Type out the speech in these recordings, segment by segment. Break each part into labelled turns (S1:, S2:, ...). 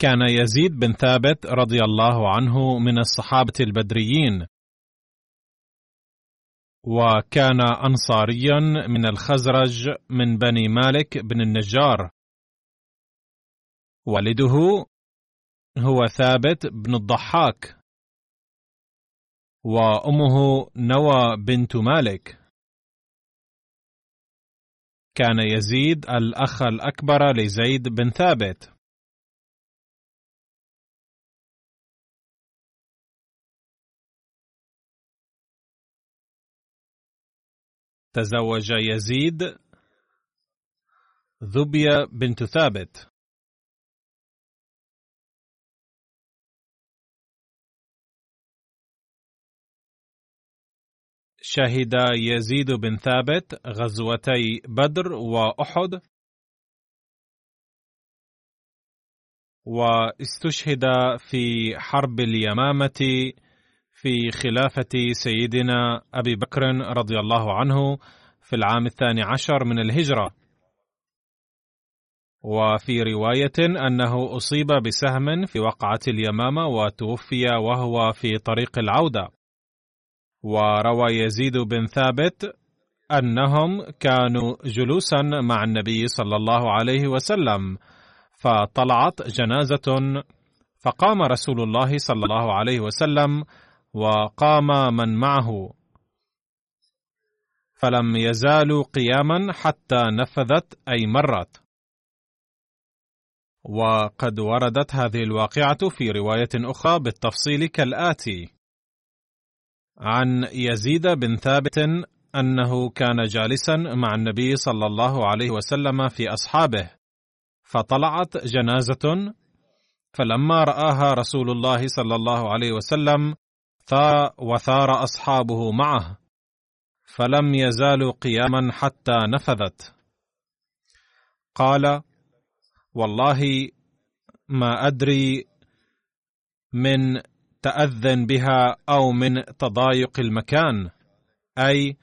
S1: كان يزيد بن ثابت رضي الله عنه من الصحابة البدريين. وكان أنصاريا من الخزرج من بني مالك بن النجار. والده هو ثابت بن الضحاك. وأمه نوى بنت مالك. كان يزيد الأخ الأكبر لزيد بن ثابت. تزوج يزيد ذبية بنت ثابت. شهد يزيد بن ثابت غزوتي بدر وأحد واستشهد في حرب اليمامة في خلافة سيدنا أبي بكر رضي الله عنه في العام الثاني عشر من الهجرة. وفي رواية أنه أصيب بسهم في وقعة اليمامة وتوفي وهو في طريق العودة. وروى يزيد بن ثابت أنهم كانوا جلوسا مع النبي صلى الله عليه وسلم فطلعت جنازة فقام رسول الله صلى الله عليه وسلم وقام من معه. فلم يزالوا قياما حتى نفذت أي مرت وقد وردت هذه الواقعة في رواية أخرى بالتفصيل كالآتي. عن يزيد بن ثابت أنه كان جالسا مع النبي صلى الله عليه وسلم في أصحابه. فطلعت جنازة. فلما رآها رسول الله صلى الله عليه وسلم وثار أصحابه معه فلم يزالوا قياما حتى نفذت. قال والله ما أدري من تأذن بها أو من تضايق المكان أي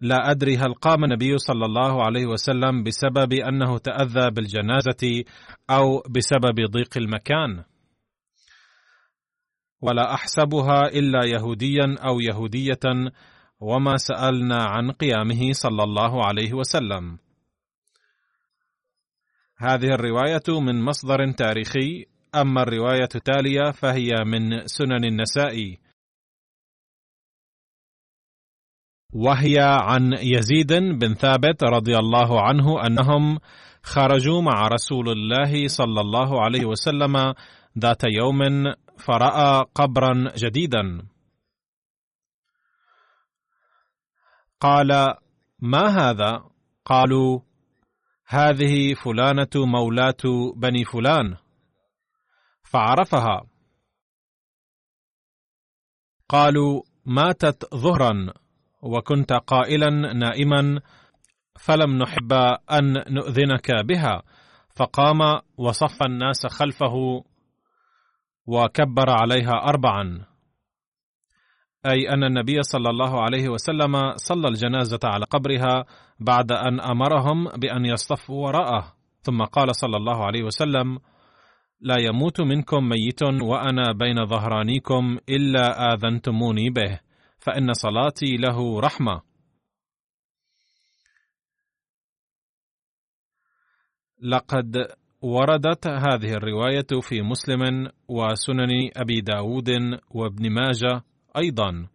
S1: لا أدري هل قام النبي صلى الله عليه وسلم بسبب أنه تأذى بالجنازة أو بسبب ضيق المكان. ولا أحسبها إلا يهوديا أو يهودية وما سألنا عن قيامه صلى الله عليه وسلم. هذه الرواية من مصدر تاريخي. أما الرواية التالية فهي من سنن النسائي وهي عن يزيد بن ثابت رضي الله عنه أنهم خرجوا مع رسول الله صلى الله عليه وسلم ذات يوم فرأى قبرا جديدا. قال ما هذا؟ قالوا هذه فلانة مولاة بني فلان. فعرفها. قالوا ماتت ظهرا وكنت قائلا نائما فلم نحب أن نؤذنك بها. فقام وصف الناس خلفه وكبر عليها اربعا. أي أن النبي صلى الله عليه وسلم صلى الجنازة على قبرها بعد أن أمرهم بأن يصطفوا وراءه. ثم قال صلى الله عليه وسلم لا يموت منكم ميت وأنا بين ظهرانيكم إلا آذنتموني به فإن صلاتي له رحمة. لقد وردت هذه الرواية في مسلم وسنن أبي داود وابن ماجة أيضا.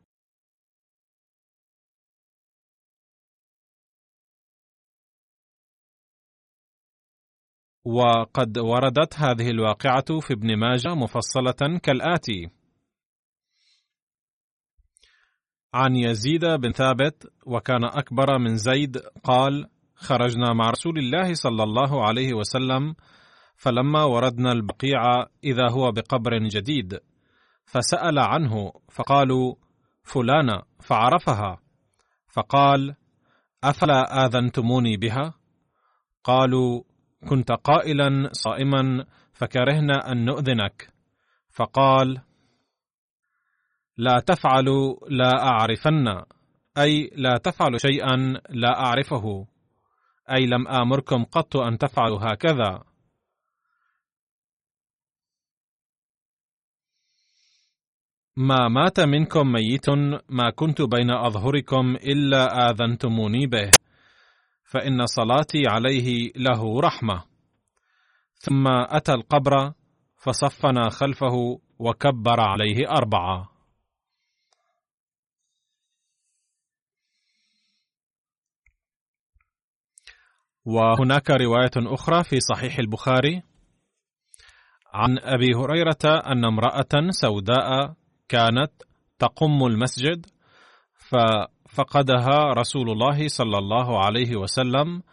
S1: وقد وردت هذه الواقعة في ابن ماجة مفصلة كالآتي: عن يزيد بن ثابت وكان أكبر من زيد قال: خرجنا مع رسول الله صلى الله عليه وسلم فلما وردنا البقيع إذا هو بقبر جديد فسأل عنه فقالوا: فلانة فعرفها فقال: أفلا آذنتموني بها؟ قالوا: كنت قائلا صائما فكرهنا أن نؤذنك. فقال لا تفعلوا لا أعرفن. أي لا تفعلوا شيئا لا أعرفه. أي لم آمركم قط أن تفعلوا هكذا. ما مات منكم ميت ما كنت بين أظهركم إلا آذنتموني به فإن صلاتي عليه له رحمة. ثم أتى القبر فصفنا خلفه وكبر عليه أربعة. وهناك رواية أخرى في صحيح البخاري عن أبي هريرة أن امرأة سوداء كانت تقم المسجد ف فقدها رسول الله صلى الله عليه وسلم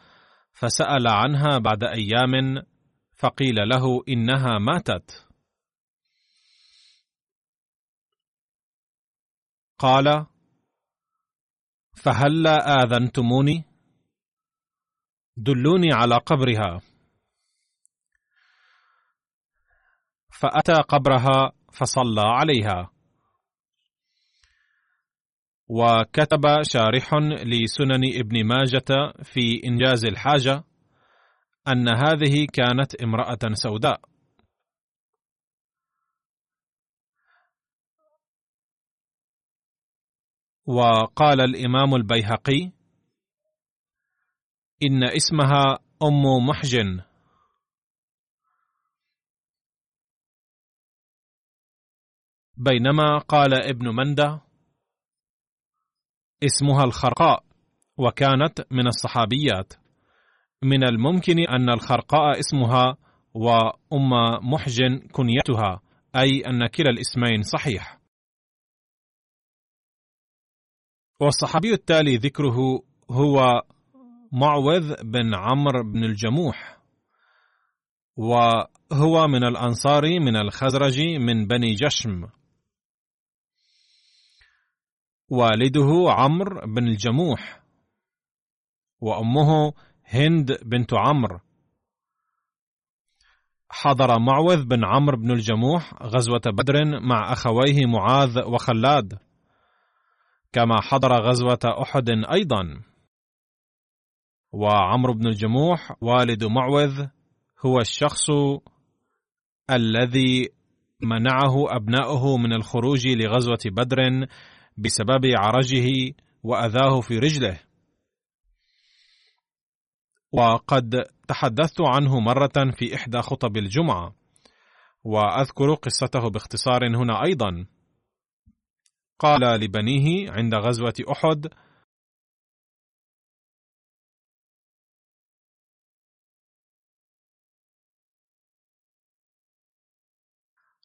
S1: فسأل عنها بعد أيام فقيل له إنها ماتت. قال فهلا آذنتموني؟ دلوني على قبرها. فأتى قبرها فصلى عليها. وكتب شارح لسنن ابن ماجة في إنجاز الحاجة أن هذه كانت امرأة سوداء. وقال الإمام البيهقي إن اسمها أم محجن بينما قال ابن مندة اسمها الخرقاء وكانت من الصحابيات. من الممكن أن الخرقاء اسمها وأم محجن كنيتها أي أن كلا الاسمين صحيح. والصحابي التالي ذكره هو معوذ بن عمرو بن الجموح وهو من الأنصار من الخزرج من بني جشم. والده عمرو بن الجموح وأمه هند بنت عمرو. حضر معوذ بن عمرو بن الجموح غزوة بدر مع أخويه معاذ وخلاد كما حضر غزوة أحد أيضا. وعمرو بن الجموح والد معوذ هو الشخص الذي منعه أبناؤه من الخروج لغزوة بدر بسبب عرجه وأذاه في رجله. وقد تحدثت عنه مرة في إحدى خطب الجمعة وأذكر قصته باختصار هنا أيضا. قال لبنيه عند غزوة أحد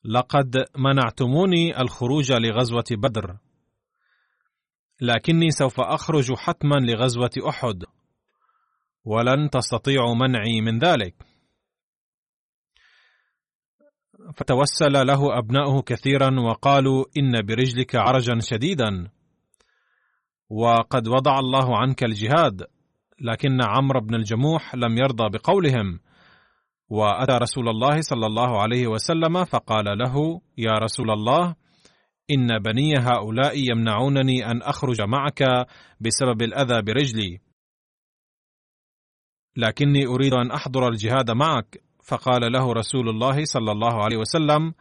S1: لقد منعتموني الخروج لغزوة بدر لكني سوف أخرج حتما لغزوة أحد. ولن تستطيعوا منعي من ذلك. فتوسل له أبناؤه كثيرا وقالوا إن برجلك عرجا شديدا. وقد وضع الله عنك الجهاد لكن عمرو بن الجموح لم يرضى بقولهم. وأتى رسول الله صلى الله عليه وسلم فقال له يا رسول الله إن بني هؤلاء يمنعونني أن أخرج معك بسبب الأذى برجلي. لكني أريد أن أحضر الجهاد معك. فقال له رسول الله صلى الله عليه وسلم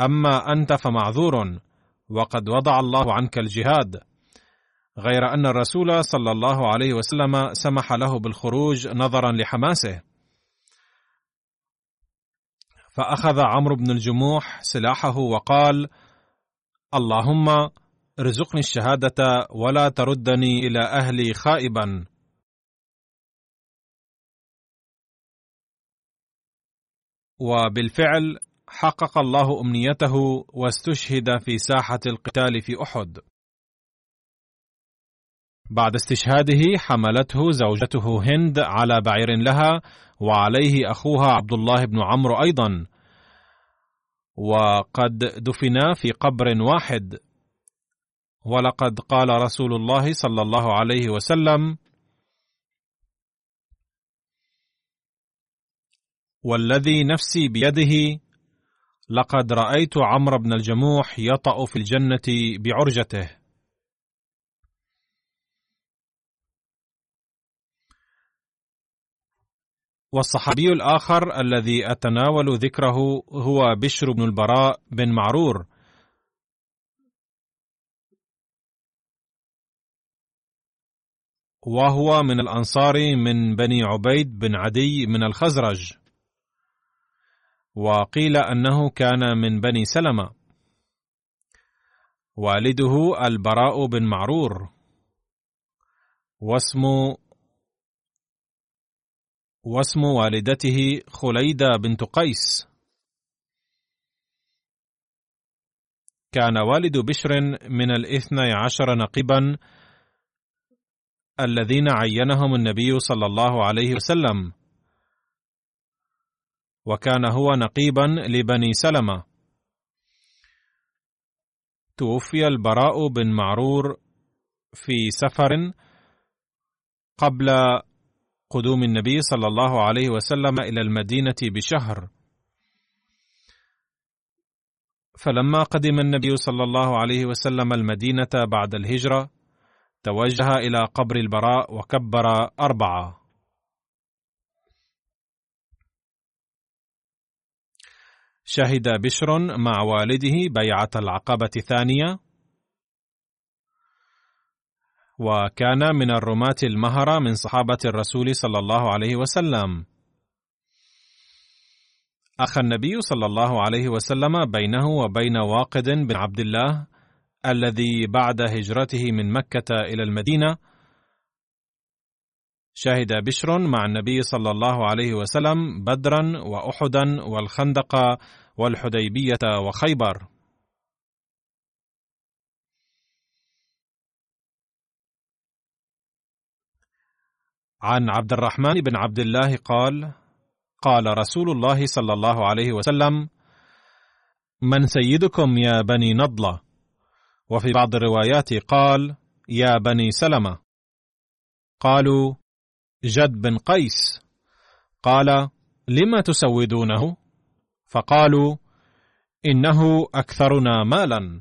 S1: أما أنت فمعذور وقد وضع الله عنك الجهاد. غير أن الرسول صلى الله عليه وسلم سمح له بالخروج نظرا لحماسه. فأخذ عمرو بن الجموح سلاحه وقال اللهم ارزقني الشهادة ولا تردني إلى أهلي خائبا. وبالفعل حقق الله أمنيته واستشهد في ساحة القتال في أحد. بعد استشهاده حملته زوجته هند على بعير لها وعليه أخوها عبد الله بن عمرو أيضا. وقد دفنا في قبر واحد. ولقد قال رسول الله صلى الله عليه وسلم والذي نفسي بيده لقد رأيت عمرو بن الجموح يطأ في الجنة بعرجته. والصحابي الآخر الذي أتناول ذكره هو بشر بن البراء بن معرور. وهو من الأنصار من بني عبيد بن عدي من الخزرج. وقيل أنه كان من بني سلمة. والده البراء بن معرور. واسم واسم والدته خليدة بنت قيس. كان والد بشر من الاثني عشر نقبا الذين عينهم النبي صلى الله عليه وسلم وكان هو نقيبا لبني سلمة. توفي البراء بن معرور في سفر قبل قدوم النبي صلى الله عليه وسلم إلى المدينة بشهر. فلما قدم النبي صلى الله عليه وسلم المدينة بعد الهجرة توجه إلى قبر البراء وكبر أربعة. شهد بشر مع والده بيعة العقبة الثانية. وكان من الرماة المهرة من صحابة الرسول صلى الله عليه وسلم. أخى النبي صلى الله عليه وسلم بينه وبين واقد بن عبد الله الذي بعد هجرته من مكة إلى المدينة شهد بشر مع النبي صلى الله عليه وسلم بدرا وأحدا والخندق والحديبية وخيبر. عن عبد الرحمن بن عبد الله قال قال رسول الله صلى الله عليه وسلم من سيدكم يا بني نضلة. وفي بعض الروايات قال يا بني سلمة. قالوا جد بن قيس. قال لم تسودونه؟ فقالوا إنه أكثرنا مالا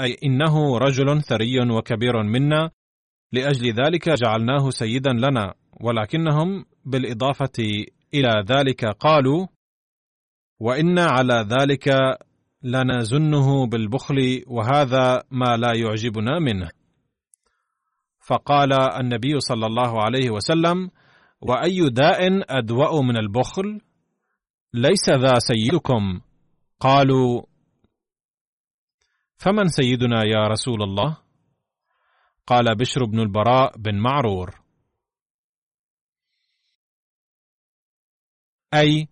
S1: أي إنه رجل ثري وكبير منا لأجل ذلك جعلناه سيدا لنا. ولكنهم بالإضافة إلى ذلك قالوا وان على ذلك لنزنه بالبخل وهذا ما لا يعجبنا منه. فقال النبي صلى الله عليه وسلم وأي داء ادوا من البخل؟ ليس ذا سيدكم. قالوا فمن سيدنا يا رسول الله؟ قال بشر بن البراء بن معرور. أي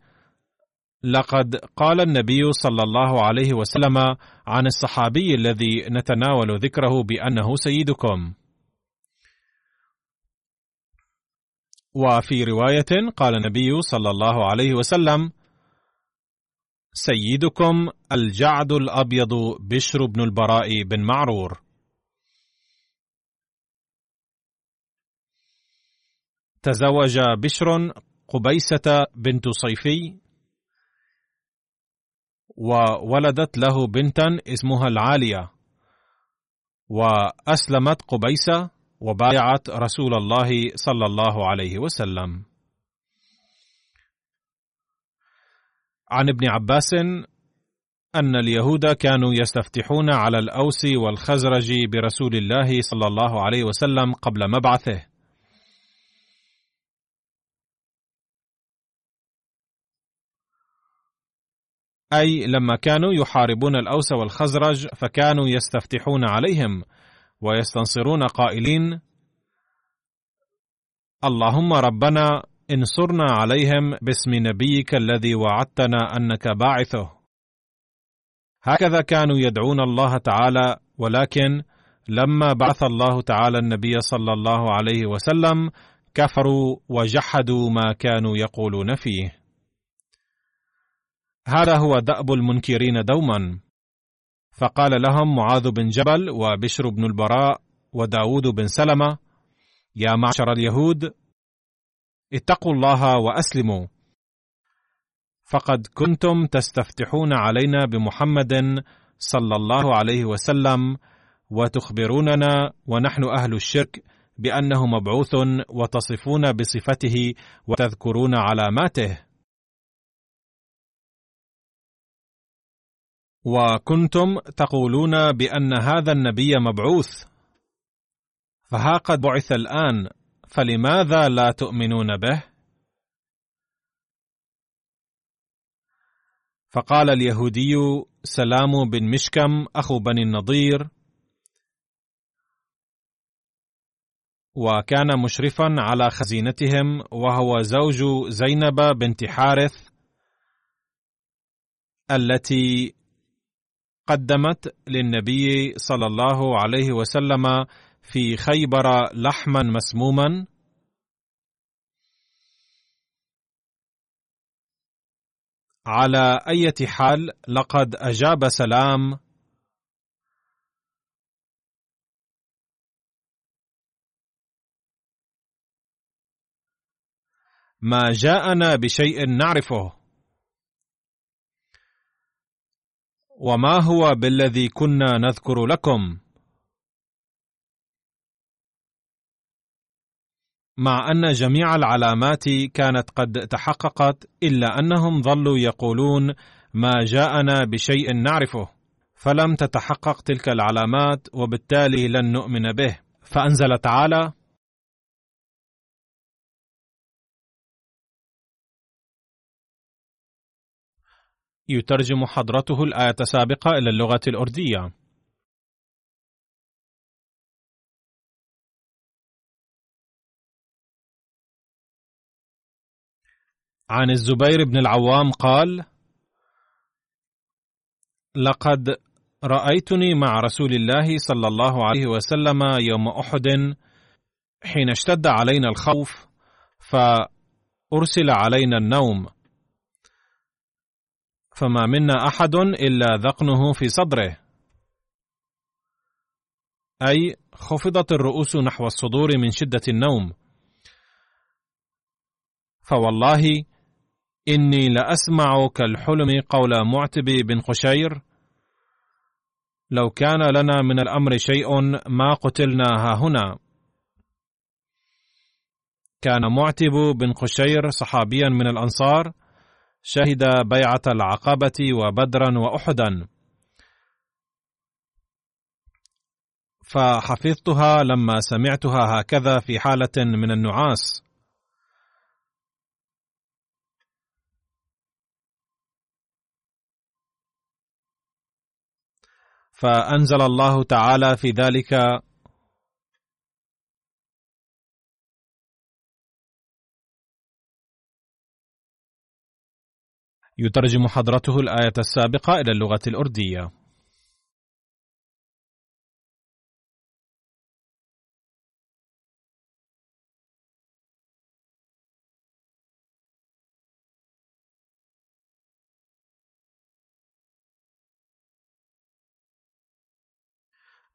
S1: لقد قال النبي صلى الله عليه وسلم عن الصحابي الذي نتناول ذكره بأنه سيدكم. وفي رواية قال النبي صلى الله عليه وسلم سيدكم الجعد الأبيض بشر بن البراء بن معرور. تزوج بشر قبيسة بنت صيفي وولدت له بنتا اسمها العالية وأسلمت قبيسة وبايعت رسول الله صلى الله عليه وسلم. عن ابن عباس أن اليهود كانوا يستفتحون على الأوس والخزرج برسول الله صلى الله عليه وسلم قبل مبعثه. أي لما كانوا يحاربون الأوس والخزرج فكانوا يستفتحون عليهم ويستنصرون قائلين اللهم ربنا انصرنا عليهم باسم نبيك الذي وعدتنا أنك باعثه. هكذا كانوا يدعون الله تعالى ولكن لما بعث الله تعالى النبي صلى الله عليه وسلم كفروا وجحدوا ما كانوا يقولون فيه. هذا هو دأب المنكرين دوما. فقال لهم معاذ بن جبل وبشر بن البراء وداود بن سلمة يا معشر اليهود اتقوا الله وأسلموا. فقد كنتم تستفتحون علينا بمحمد صلى الله عليه وسلم وتخبروننا ونحن أهل الشرك بأنه مبعوث وتصفون بصفته وتذكرون علاماته. وكنتم تقولون بأن هذا النبي مبعوث. فها قد بعث الآن فلماذا لا تؤمنون به؟ فقال اليهودي سلام بن مشكم أخو بني النضير. وكان مشرفا على خزينتهم وهو زوج زينب بنت حارث التي قدمت للنبي صلى الله عليه وسلم في خيبر لحما مسموما. على أية حال لقد أجاب سلام. ما جاءنا بشيء نعرفه. وما هو بالذي كنا نذكر لكم؟ مع أن جميع العلامات كانت قد تحققت إلا أنهم ظلوا يقولون ما جاءنا بشيء نعرفه فلم تتحقق تلك العلامات وبالتالي لن نؤمن به. فأنزل تعالى يترجم حضرته الآية السابقة إلى اللغة الأردية. عن الزبير بن العوام قال لقد رأيتني مع رسول الله صلى الله عليه وسلم يوم أحد حين اشتد علينا الخوف فأرسل علينا النوم فما منا أحد إلا ذقنه في صدره. أي خفضت الرؤوس نحو الصدور من شدة النوم. فوالله إني لأسمع كالحلم قول معتب بن خشير لو كان لنا من الأمر شيء ما قتلنا ها هنا. كان معتب بن خشير صحابيا من الأنصار. شهد بيعة العقبة وبدرا وأحدا. فحفظتها لما سمعتها هكذا في حالة من النعاس. فأنزل الله تعالى في ذلك يترجم حضرته الآية السابقة إلى اللغة الأردية.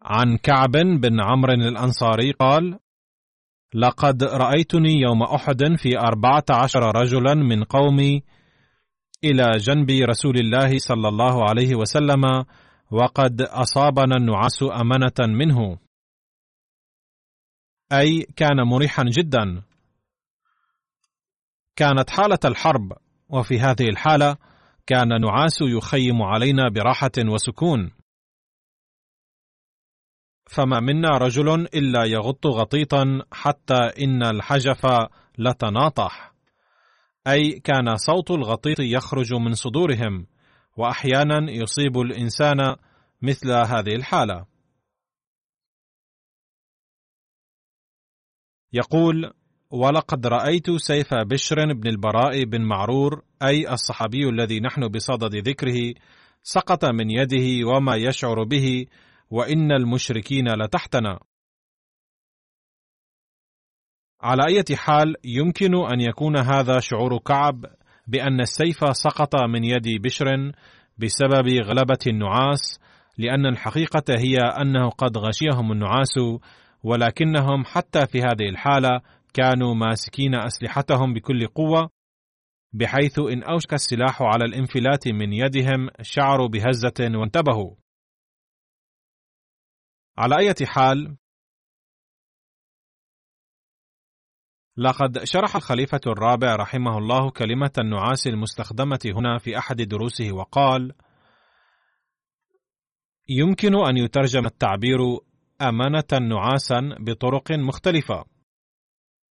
S1: عن كعب بن عمرو الأنصاري قال: لقد رأيتني يوم أحد في أربعة عشر رجلا من قومي إلى جنب رسول الله صلى الله عليه وسلم وقد أصابنا النعاس امنه منه. أي كان مريحا جدا. كانت حالة الحرب وفي هذه الحالة كان النعاس يخيم علينا براحة وسكون. فما منا رجل إلا يغط غطيطا حتى إن الحجف لتناطح. أي كان صوت الغطيط يخرج من صدورهم وأحيانا يصيب الإنسان مثل هذه الحالة. يقول ولقد رأيت سيف بشر بن البراء بن معرور أي الصحابي الذي نحن بصدد ذكره سقط من يده وما يشعر به وإن المشركين لتحتنا. على اية حال يمكن أن يكون هذا شعور كعب بأن السيف سقط من يد بشر بسبب غلبة النعاس لأن الحقيقة هي أنه قد غشيهم النعاس ولكنهم حتى في هذه الحالة كانوا ماسكين أسلحتهم بكل قوة بحيث إن أوشك السلاح على الانفلات من يدهم شعروا بهزة وانتبهوا. على أي حال لقد شرح الخليفة الرابع رحمه الله كلمة النعاس المستخدمة هنا في أحد دروسه وقال: يمكن أن يترجم التعبير أمانة نعاسا بطرق مختلفة،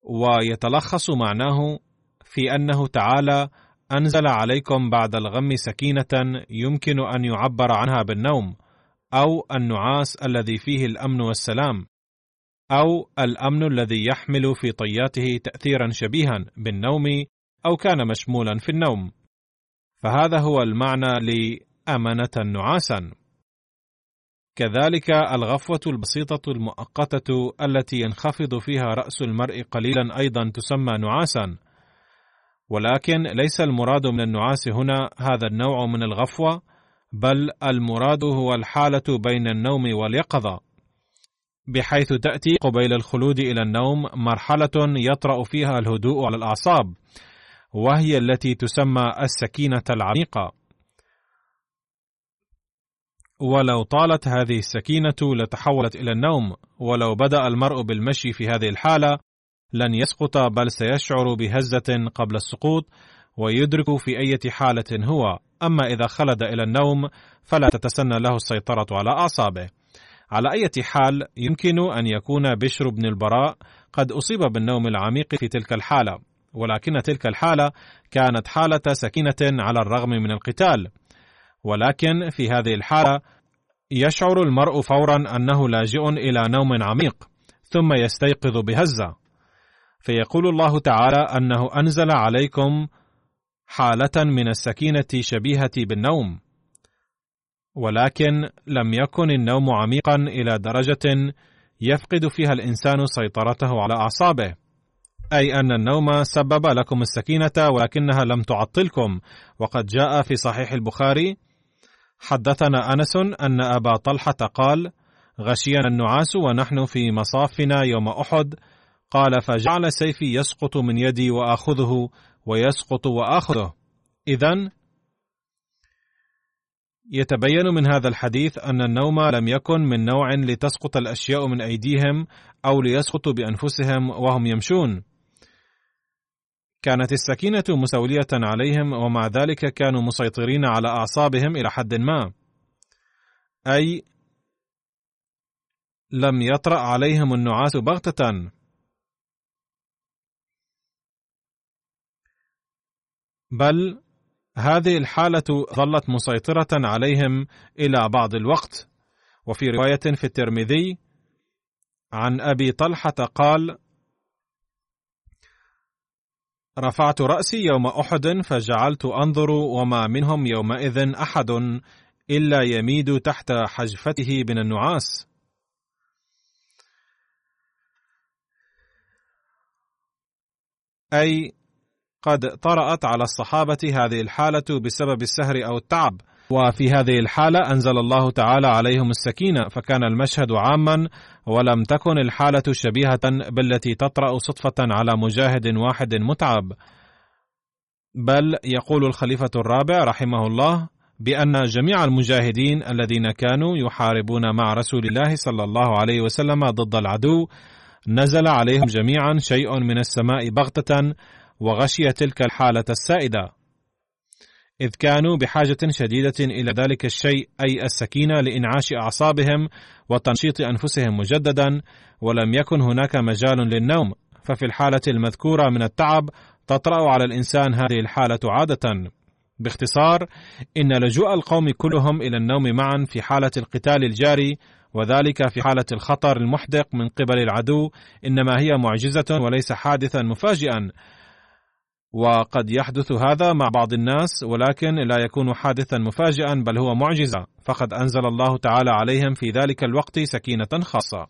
S1: ويتلخص معناه في أنه تعالى أنزل عليكم بعد الغم سكينة يمكن أن يعبر عنها بالنوم، أو النعاس الذي فيه الأمن والسلام، أو الأمن الذي يحمل في طياته تأثيرا شبيها بالنوم أو كان مشمولا في النوم. فهذا هو المعنى لأمنة نعاسا. كذلك الغفوة البسيطة المؤقتة التي ينخفض فيها رأس المرء قليلا أيضا تسمى نعاسا، ولكن ليس المراد من النعاس هنا هذا النوع من الغفوة، بل المراد هو الحالة بين النوم واليقظة، بحيث تأتي قبيل الخلود إلى النوم مرحلة يطرأ فيها الهدوء على الأعصاب، وهي التي تسمى السكينة العميقة. ولو طالت هذه السكينة لتحولت إلى النوم، ولو بدأ المرء بالمشي في هذه الحالة لن يسقط بل سيشعر بهزة قبل السقوط ويدرك في أي حالة هو، أما إذا خلد إلى النوم فلا تتسنى له السيطرة على أعصابه. على أي حال يمكن أن يكون بشر بن البراء قد أصيب بالنوم العميق في تلك الحالة، ولكن تلك الحالة كانت حالة سكينة على الرغم من القتال، ولكن في هذه الحالة يشعر المرء فورا أنه لاجئ إلى نوم عميق، ثم يستيقظ بهزة، فيقول الله تعالى أنه أنزل عليكم حالة من السكينة شبيهة بالنوم، ولكن لم يكن النوم عميقا إلى درجة يفقد فيها الإنسان سيطرته على أعصابه. أي أن النوم سبب لكم السكينة ولكنها لم تعطلكم، وقد جاء في صحيح البخاري: حدثنا أنس أن أبا طلحة قال: غشينا النعاس ونحن في مصافنا يوم أحد، قال فجعل سيفي يسقط من يدي وآخذه ويسقط وآخذه. إذا يتبين من هذا الحديث أن النوم لم يكن من نوع لتسقط الأشياء من أيديهم أو ليسقطوا بأنفسهم وهم يمشون. كانت السكينة مستولية عليهم ومع ذلك كانوا مسيطرين على أعصابهم إلى حد ما. أي لم يطرأ عليهم النعاس بغتة. بل هذه الحالة ظلت مسيطرة عليهم إلى بعض الوقت، وفي رواية في الترمذي عن أبي طلحة قال: رفعت رأسي يوم أحد فجعلت أنظر وما منهم يومئذ أحد إلا يميد تحت حجفته من النعاس. أي قد طرأت على الصحابة هذه الحالة بسبب السهر أو التعب، وفي هذه الحالة أنزل الله تعالى عليهم السكينة، فكان المشهد عاما ولم تكن الحالة شبيهة بالتي تطرأ صدفة على مجاهد واحد متعب. بل يقول الخليفة الرابع رحمه الله بأن جميع المجاهدين الذين كانوا يحاربون مع رسول الله صلى الله عليه وسلم ضد العدو نزل عليهم جميعا شيء من السماء بغتة وغشي تلك الحالة السائدة. إذ كانوا بحاجة شديدة إلى ذلك الشيء أي السكينة لإنعاش أعصابهم وتنشيط أنفسهم مجددا ولم يكن هناك مجال للنوم. ففي الحالة المذكورة من التعب تطرأ على الإنسان هذه الحالة عادة. باختصار إن لجوء القوم كلهم إلى النوم معا في حالة القتال الجاري وذلك في حالة الخطر المحدق من قبل العدو إنما هي معجزة وليس حادثا مفاجئا. وقد يحدث هذا مع بعض الناس ولكن لا يكون حادثا مفاجئا بل هو معجزة. فقد أنزل الله تعالى عليهم في ذلك الوقت سكينة خاصة.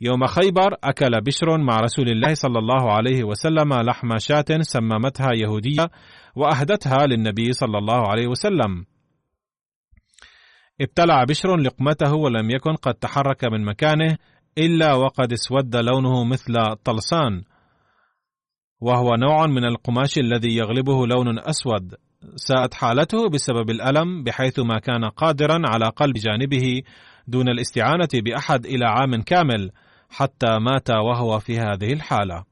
S1: يوم خيبر أكل بشر مع رسول الله صلى الله عليه وسلم لحم شاة سممتها يهودية وأهدتها للنبي صلى الله عليه وسلم. ابتلع بشر لقمته ولم يكن قد تحرك من مكانه إلا وقد اسود لونه مثل طلسان. وهو نوع من القماش الذي يغلبه لون أسود. ساءت حالته بسبب الألم بحيث ما كان قادرا على قلب جانبه دون الاستعانة بأحد إلى عام كامل حتى مات وهو في هذه الحالة.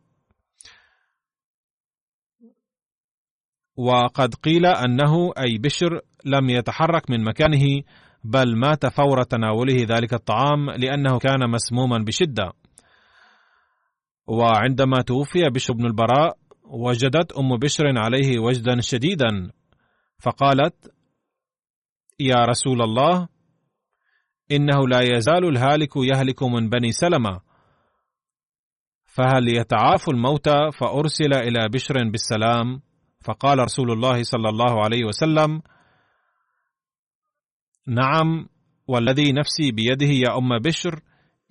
S1: وقد قيل أنه أي بشر لم يتحرك من مكانه بل مات فور تناوله ذلك الطعام لأنه كان مسموما بشدة. وعندما توفي بشر بن البراء وجدت أم بشر عليه وجدا شديدا فقالت يا رسول الله إنه لا يزال الهالك يهلك من بني سلمة فهل يتعاف الموتى فأرسل إلى بشر بالسلام؟ فقال رسول الله صلى الله عليه وسلم نعم والذي نفسي بيده يا أم بشر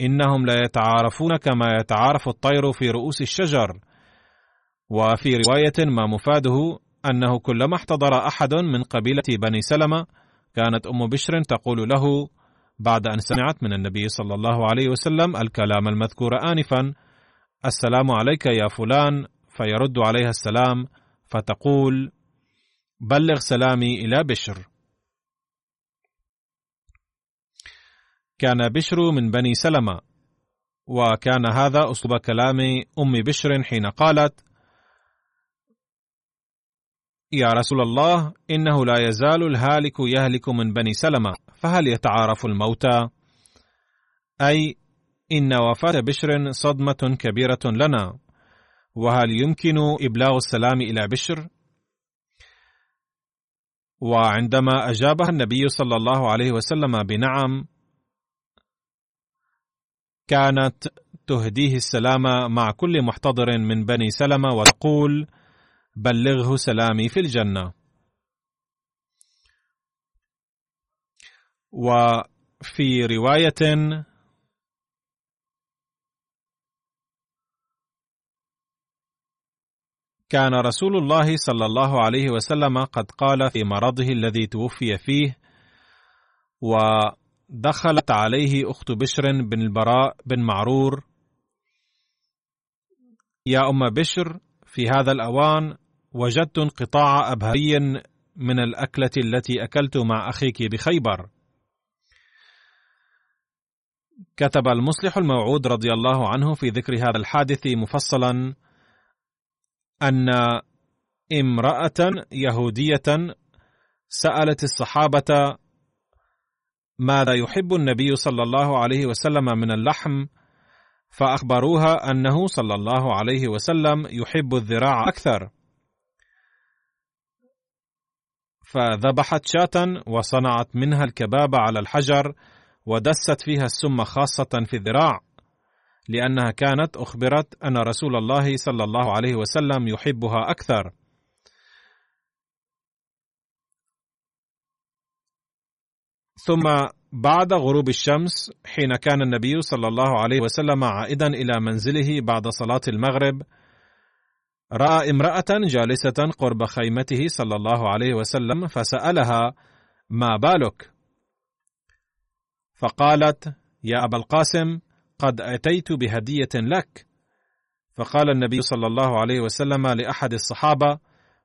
S1: إنهم لا يتعارفون كما يتعارف الطير في رؤوس الشجر. وفي رواية ما مفاده أنه كلما احتضر أحد من قبيلة بني سلمة كانت أم بشر تقول له بعد أن سمعت من النبي صلى الله عليه وسلم الكلام المذكور انفا السلام عليك يا فلان فيرد عليها السلام فتقول بلغ سلامي إلى بشر كان بشر من بني سلمة وكان هذا أسلوب كلام أم بشر حين قالت يا رسول الله إنه لا يزال الهالك يهلك من بني سلمة فهل يتعارف الموتى أي إن وفاة بشر صدمة كبيرة لنا وهل يمكن إبلاغ السلام إلى بشر؟ وعندما أجابها النبي صلى الله عليه وسلم بنعم كانت تهديه السلام مع كل محتضر من بني سلمة وتقول بلغه سلامي في الجنة. وفي رواية كان رسول الله صلى الله عليه وسلم قد قال في مرضه الذي توفي فيه و دخلت عليه أخت بشر بن البراء بن معرور. يا أم بشر في هذا الأوان وجدت انقطاع أبهري من الأكلة التي أكلت مع أخيك بخيبر. كتب المصلح الموعود رضي الله عنه في ذكر هذا الحادث مفصلا أن امرأة يهودية سألت الصحابة ماذا يحب النبي صلى الله عليه وسلم من اللحم؟ فأخبروها أنه صلى الله عليه وسلم يحب الذراع أكثر. فذبحت شاة وصنعت منها الكباب على الحجر ودست فيها السم خاصة في الذراع لأنها كانت أخبرت أن رسول الله صلى الله عليه وسلم يحبها أكثر. ثم بعد غروب الشمس حين كان النبي صلى الله عليه وسلم عائدا إلى منزله بعد صلاة المغرب رأى امرأة جالسة قرب خيمته صلى الله عليه وسلم فسألها ما بالك؟ فقالت يا أبا القاسم قد أتيت بهدية لك. فقال النبي صلى الله عليه وسلم لأحد الصحابة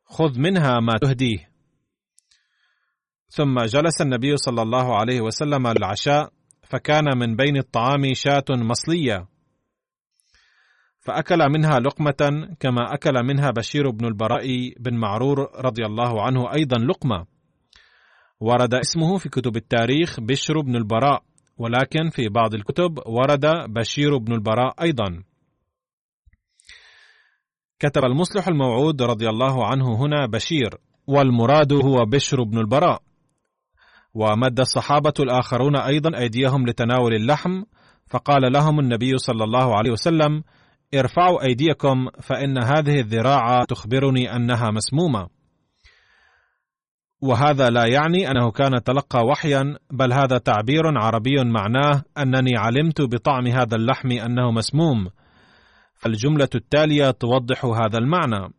S1: خذ منها ما تهديه. ثم جلس النبي صلى الله عليه وسلم للعشاء فكان من بين الطعام شاة مصلية. فأكل منها لقمة كما أكل منها بشير بن البراء بن معرور رضي الله عنه أيضا لقمة. ورد اسمه في كتب التاريخ بشر بن البراء ولكن في بعض الكتب ورد بشير بن البراء أيضا. كتب المصلح الموعود رضي الله عنه هنا بشير والمراد هو بشر بن البراء. ومد الصحابة الآخرون أيضا أيديهم لتناول اللحم فقال لهم النبي صلى الله عليه وسلم ارفعوا أيديكم فإن هذه الذراع تخبرني أنها مسمومة. وهذا لا يعني أنه كان تلقى وحيا بل هذا تعبير عربي معناه أنني علمت بطعم هذا اللحم أنه مسموم فالجملة التالية توضح هذا المعنى.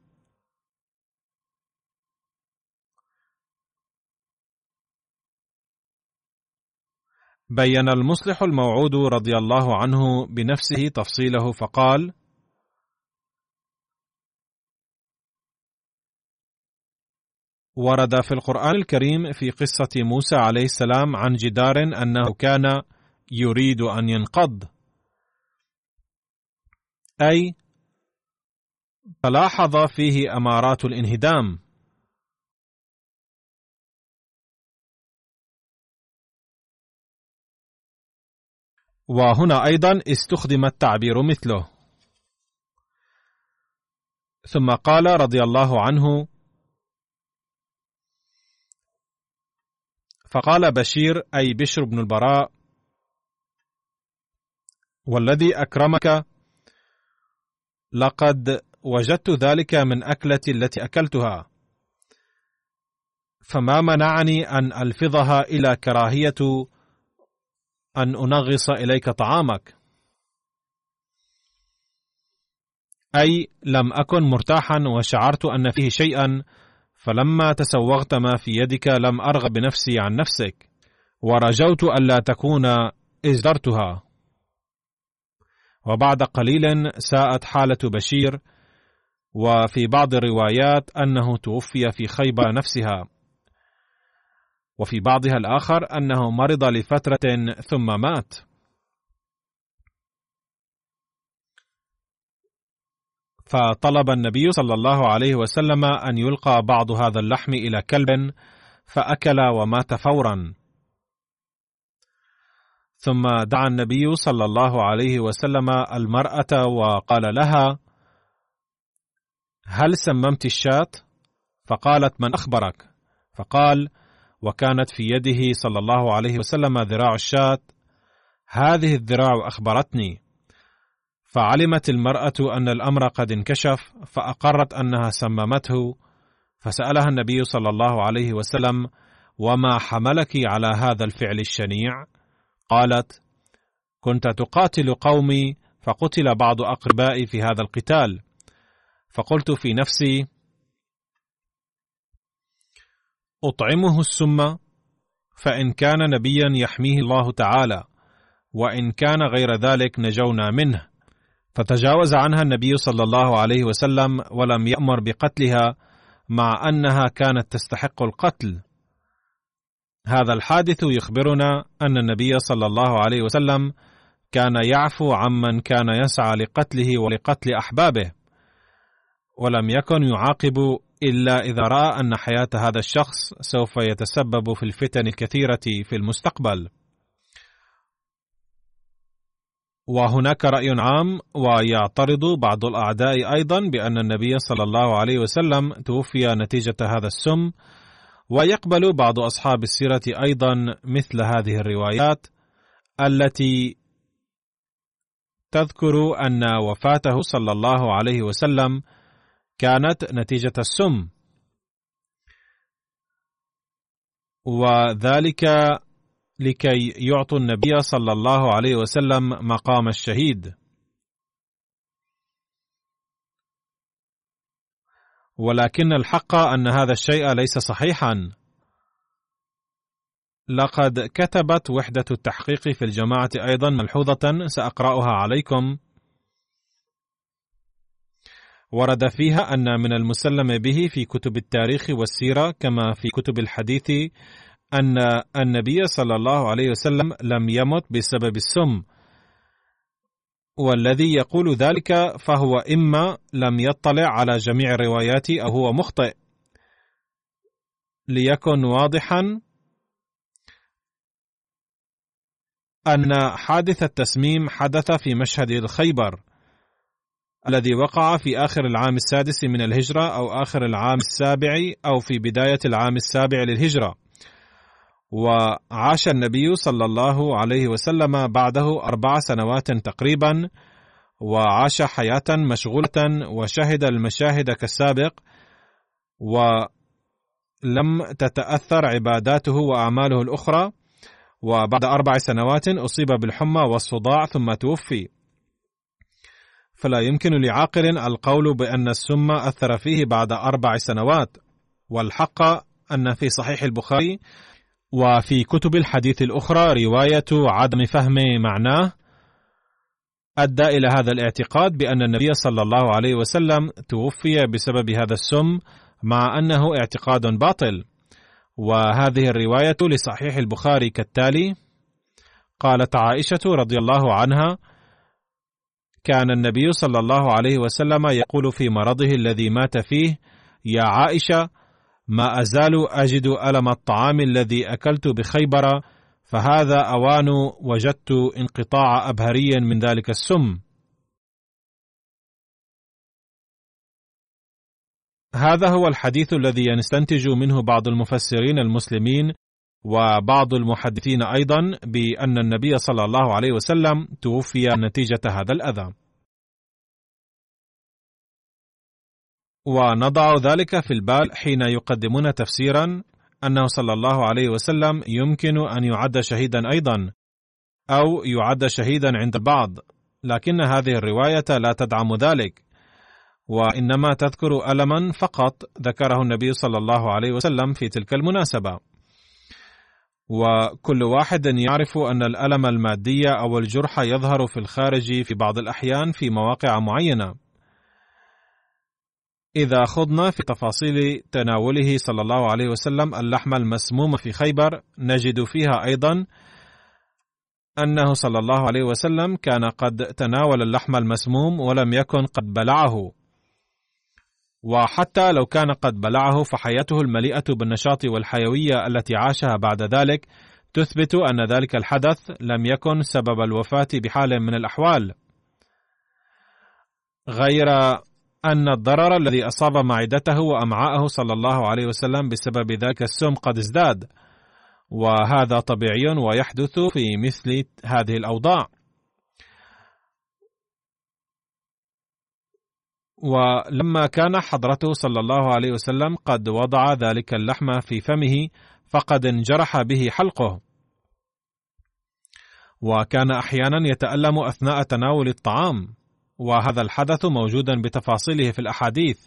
S1: بين المصلح الموعود رضي الله عنه بنفسه تفصيله فقال ورد في القرآن الكريم في قصة موسى عليه السلام عن جدار أنه كان يريد أن ينقض. أي تلاحظ فيه أمارات الانهدام. وهنا أيضا استخدم التعبير مثله. ثم قال رضي الله عنه فقال بشير أي بشر بن البراء والذي أكرمك لقد وجدت ذلك من أكلتي التي أكلتها فما منعني أن ألفظها إلى كراهية أن أنغص إليك طعامك. أي لم أكن مرتاحا وشعرت أن فيه شيئا فلما تسوغت ما في يدك لم أرغب بنفسي عن نفسك ورجوت ألا تكون إزدرتها. وبعد قليل ساءت حالة بشير وفي بعض الروايات أنه توفي في خيبة نفسها. وفي بعضها الآخر أنه مرض لفترة ثم مات فطلب النبي صلى الله عليه وسلم أن يلقى بعض هذا اللحم إلى كلب فأكل ومات فورا ثم دعا النبي صلى الله عليه وسلم المرأة وقال لها هل سممت الشاة؟ فقالت من أخبرك؟ فقال وكانت في يده صلى الله عليه وسلم ذراع الشاة. هذه الذراع أخبرتني. فعلمت المرأة أن الأمر قد انكشف فأقرت أنها سممته. فسألها النبي صلى الله عليه وسلم وما حملك على هذا الفعل الشنيع؟ قالت كنت تقاتل قومي. فقتل بعض أقربائي في هذا القتال. فقلت في نفسي أطعمه السم فإن كان نبيا يحميه الله تعالى وإن كان غير ذلك نجونا منه. فتجاوز عنها النبي صلى الله عليه وسلم ولم يأمر بقتلها مع أنها كانت تستحق القتل. هذا الحادث يخبرنا أن النبي صلى الله عليه وسلم كان يعفو عمن كان يسعى لقتله ولقتل أحبابه ولم يكن يعاقب إلا إذا رأى أن حياة هذا الشخص سوف يتسبب في الفتن الكثيرة في المستقبل. وهناك رأي عام ويعترض بعض الأعداء أيضا بأن النبي صلى الله عليه وسلم توفي نتيجة هذا السم ويقبل بعض أصحاب السيرة أيضا مثل هذه الروايات التي تذكر أن وفاته صلى الله عليه وسلم كانت نتيجة السم. وذلك لكي يعطوا النبي صلى الله عليه وسلم مقام الشهيد. ولكن الحق أن هذا الشيء ليس صحيحا. لقد كتبت وحدة التحقيق في الجماعة أيضا ملحوظة سأقرأها عليكم. ورد فيها أن من المسلم به في كتب التاريخ والسيرة كما في كتب الحديث أن النبي صلى الله عليه وسلم لم يمت بسبب السم. والذي يقول ذلك فهو إما لم يطلع على جميع الروايات أو هو مخطئ. ليكن واضحا أن حادث التسميم حدث في مشهد الخيبر. الذي وقع في آخر العام السادس من الهجرة أو آخر العام السابع أو في بداية العام السابع للهجرة. وعاش النبي صلى الله عليه وسلم بعده أربع سنوات تقريبا وعاش حياة مشغولة وشهد المشاهد كالسابق ولم تتأثر عباداته وأعماله الأخرى. وبعد أربع سنوات أصيب بالحمى والصداع ثم توفي. فلا يمكن لعاقل القول بأن السم أثر فيه بعد أربع سنوات والحق أن في صحيح البخاري وفي كتب الحديث الأخرى رواية عدم فهم معناه أدى إلى هذا الاعتقاد بأن النبي صلى الله عليه وسلم توفي بسبب هذا السم مع أنه اعتقاد باطل. وهذه الرواية لصحيح البخاري كالتالي قالت عائشة رضي الله عنها كان النبي صلى الله عليه وسلم يقول في مرضه الذي مات فيه يا عائشة ما أزال أجد ألم الطعام الذي أكلت بخيبر فهذا أوان وجدت انقطاع أبهري من ذلك السم. هذا هو الحديث الذي يستنتج منه بعض المفسرين المسلمين وبعض المحدثين أيضا بأن النبي صلى الله عليه وسلم توفي نتيجة هذا الأذى. ونضع ذلك في البال حين يقدمون تفسيرا أنه صلى الله عليه وسلم يمكن أن يعد شهيدا أيضا أو يعد شهيدا عند البعض لكن هذه الرواية لا تدعم ذلك وإنما تذكر الما فقط ذكره النبي صلى الله عليه وسلم في تلك المناسبة وكل واحد يعرف أن الألم المادي أو الجرح يظهر في الخارج في بعض الأحيان في مواقع معينة. إذا خضنا في تفاصيل تناوله صلى الله عليه وسلم اللحم المسموم في خيبر نجد فيها أيضا أنه صلى الله عليه وسلم كان قد تناول اللحم المسموم ولم يكن قد بلعه. وحتى لو كان قد بلعه فحياته المليئة بالنشاط والحيوية التي عاشها بعد ذلك تثبت أن ذلك الحدث لم يكن سبب الوفاة بحال من الأحوال. غير أن الضرر الذي أصاب معدته وأمعاءه صلى الله عليه وسلم بسبب ذلك السم قد ازداد وهذا طبيعي ويحدث في مثل هذه الأوضاع. ولما كان حضرته صلى الله عليه وسلم قد وضع ذلك اللحم في فمه فقد انجرح به حلقه. وكان أحيانا يتألم أثناء تناول الطعام وهذا الحدث موجودا بتفاصيله في الأحاديث.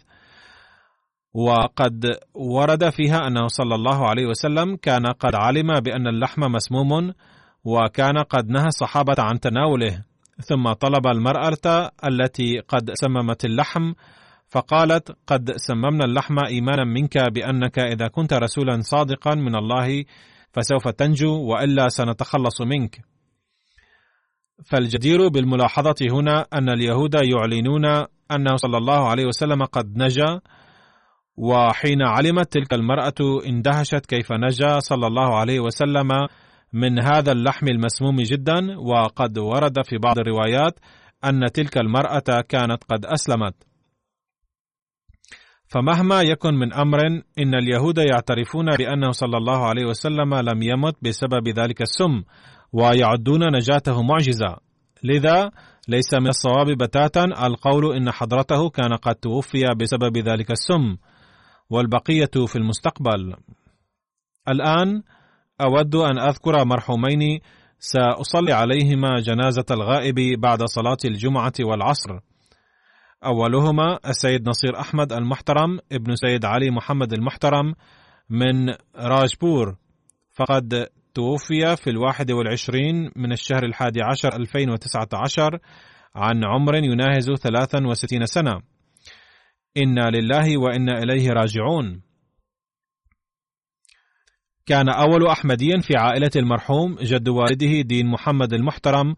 S1: وقد ورد فيها أنه صلى الله عليه وسلم كان قد علم بأن اللحم مسموم وكان قد نهى الصحابة عن تناوله. ثم طلب المرأة التي قد سممت اللحم فقالت قد سممنا اللحم إيمانا منك بأنك إذا كنت رسولا صادقا من الله فسوف تنجو وإلا سنتخلص منك. فالجدير بالملاحظة هنا أن اليهود يعلنون أنه صلى الله عليه وسلم قد نجا وحين علمت تلك المرأة اندهشت كيف نجا صلى الله عليه وسلم من هذا اللحم المسموم جدا وقد ورد في بعض الروايات أن تلك المرأة كانت قد أسلمت. فمهما يكن من أمر إن اليهود يعترفون بأنه صلى الله عليه وسلم لم يمت بسبب ذلك السم ويعدون نجاته معجزة. لذا ليس من الصواب بتاتا القول إن حضرته كان قد توفي بسبب ذلك السم والبقية في المستقبل. الآن أود أن أذكر مرحومين سأصلي عليهما جنازة الغائب بعد صلاة الجمعة والعصر. أولهما السيد نصير أحمد المحترم ابن سيد علي محمد المحترم من راجبور. فقد توفي في الواحد والعشرين من الشهر الحادي عشر 2019 عن عمر يناهز 63 سنة. إنا لله وإنا إليه راجعون. كان أول أحمدي في عائلة المرحوم جد والده دين محمد المحترم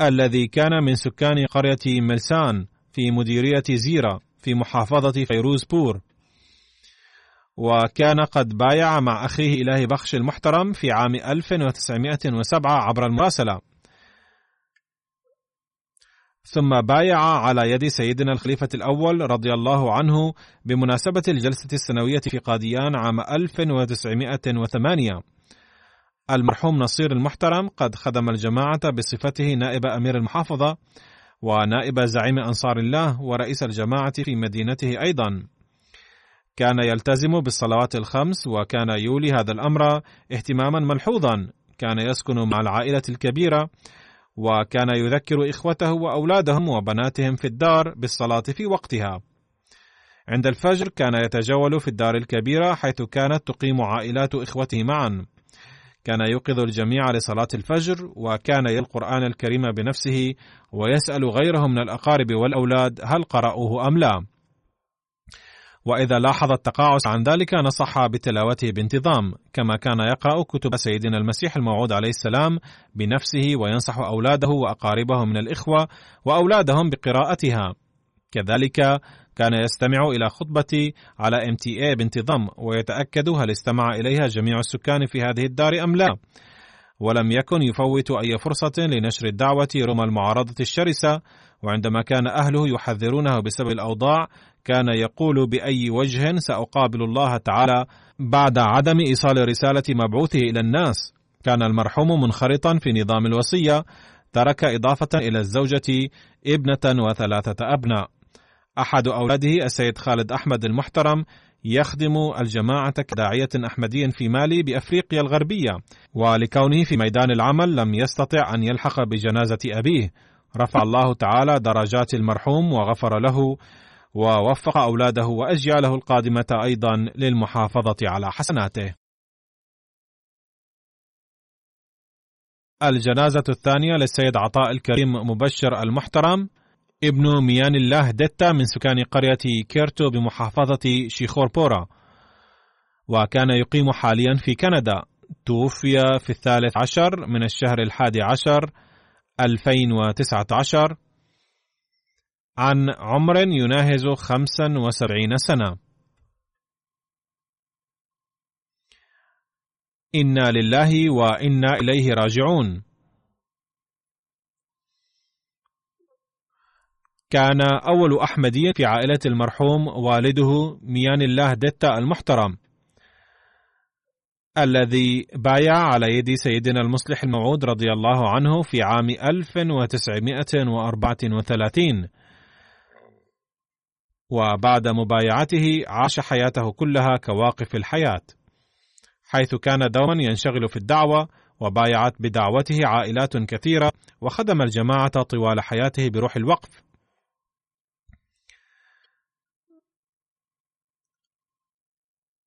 S1: الذي كان من سكان قرية ملسان في مديرية زيره في محافظة فيروزبور. وكان قد بايع مع أخيه إلهي بخش المحترم في عام 1907 عبر المراسلة. ثم بايع على يد سيدنا الخليفة الأول رضي الله عنه بمناسبة الجلسة السنوية في قاديان عام 1908 المرحوم نصير المحترم قد خدم الجماعة بصفته نائب أمير المحافظة ونائب زعيم أنصار الله ورئيس الجماعة في مدينته أيضا. كان يلتزم بالصلوات الخمس وكان يولي هذا الأمر اهتماما ملحوظا. كان يسكن مع العائلة الكبيرة وكان يذكر إخوته وأولادهم وبناتهم في الدار بالصلاة في وقتها. عند الفجر كان يتجول في الدار الكبيرة حيث كانت تقيم عائلات إخوته معا. كان يوقظ الجميع لصلاة الفجر وكان يلقى القرآن الكريم بنفسه ويسأل غيره من الأقارب والأولاد هل قرأوه أم لا. وإذا لاحظ التقاعس عن ذلك نصح بتلاوته بانتظام كما كان يقرأ كتب سيدنا المسيح الموعود عليه السلام بنفسه وينصح أولاده وأقاربه من الإخوة وأولادهم بقراءتها. كذلك كان يستمع إلى خطبة على MTA بانتظام ويتأكد هل استمع إليها جميع السكان في هذه الدار أم لا. ولم يكن يفوت أي فرصة لنشر الدعوة رغم المعارضة الشرسة وعندما كان أهله يحذرونه بسبب الأوضاع كان يقول بأي وجه سأقابل الله تعالى بعد عدم إيصال رسالة مبعوثه إلى الناس. كان المرحوم منخرطا في نظام الوصية ترك إضافة إلى الزوجة ابنة وثلاثة أبناء. أحد أولاده السيد خالد أحمد المحترم يخدم الجماعة كداعية أحمدي في مالي بأفريقيا الغربية ولكونه في ميدان العمل لم يستطع أن يلحق بجنازة أبيه. رفع الله تعالى درجات المرحوم وغفر له ووفق أولاده وأجياله القادمة أيضا للمحافظة على حسناته. الجنازة الثانية للسيد عطاء الكريم مبشر المحترم ابن ميان الله دتا من سكان قرية كيرتو بمحافظة شيخوربورا وكان يقيم حاليا في كندا توفي في الثالث عشر من الشهر الحادي عشر 2019 عن عمر يناهز خمسا وسبعين سنة. إنا لله وإنا إليه راجعون. كان أول أحمدي في عائلة المرحوم والده ميان الله دتا المحترم. الذي بايع على يد سيدنا المصلح الموعود رضي الله عنه في عام 1934 وبعد مبايعته عاش حياته كلها كواقف الحياة حيث كان دوما ينشغل في الدعوة وبايعت بدعوته عائلات كثيرة وخدم الجماعة طوال حياته بروح الوقف.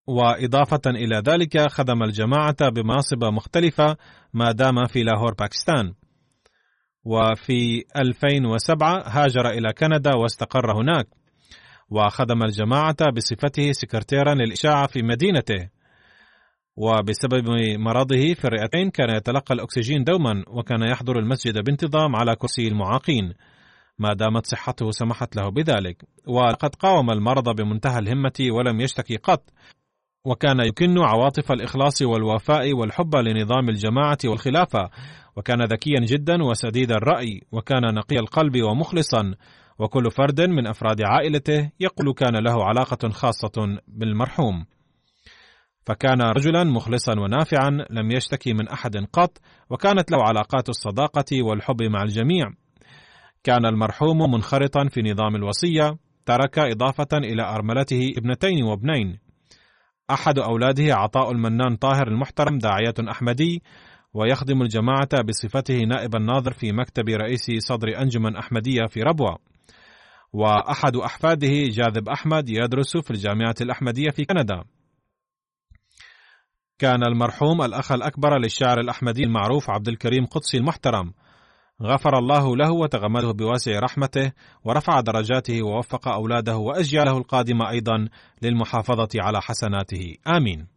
S1: وإضافة إلى ذلك خدم الجماعة بمناصب مختلفة ما دام في لاهور باكستان. وفي 2007 هاجر إلى كندا واستقر هناك. وخدم الجماعة بصفته سكرتيرا للإشاعة في مدينته. وبسبب مرضه في الرئتين كان يتلقى الأكسجين دوما وكان يحضر المسجد بانتظام على كرسي المعاقين. ما دامت صحته سمحت له بذلك. وقد قاوم المرض بمنتهى الهمة ولم يشتكي قط. وكان يكن عواطف الإخلاص والوفاء والحب لنظام الجماعة والخلافة وكان ذكيا جدا وسديد الرأي وكان نقي القلب ومخلصا وكل فرد من أفراد عائلته يقول كان له علاقة خاصة بالمرحوم. فكان رجلا مخلصا ونافعا لم يشتكي من أحد قط وكانت له علاقات الصداقة والحب مع الجميع. كان المرحوم منخرطا في نظام الوصية ترك إضافة إلى أرملته ابنتين وابنين. أحد أولاده عطاء المنان طاهر المحترم داعية أحمدي ويخدم الجماعة بصفته نائب الناظر في مكتب رئيس صدر أنجمن أحمدية في ربوة. وأحد أحفاده جاذب أحمد يدرس في الجامعة الأحمدية في كندا. كان المرحوم الأخ الأكبر للشاعر الأحمدي المعروف عبد الكريم قدسي المحترم. غفر الله له وتغمده بواسع رحمته ورفع درجاته ووفق أولاده واجياله القادمه أيضا للمحافظة على حسناته. آمين.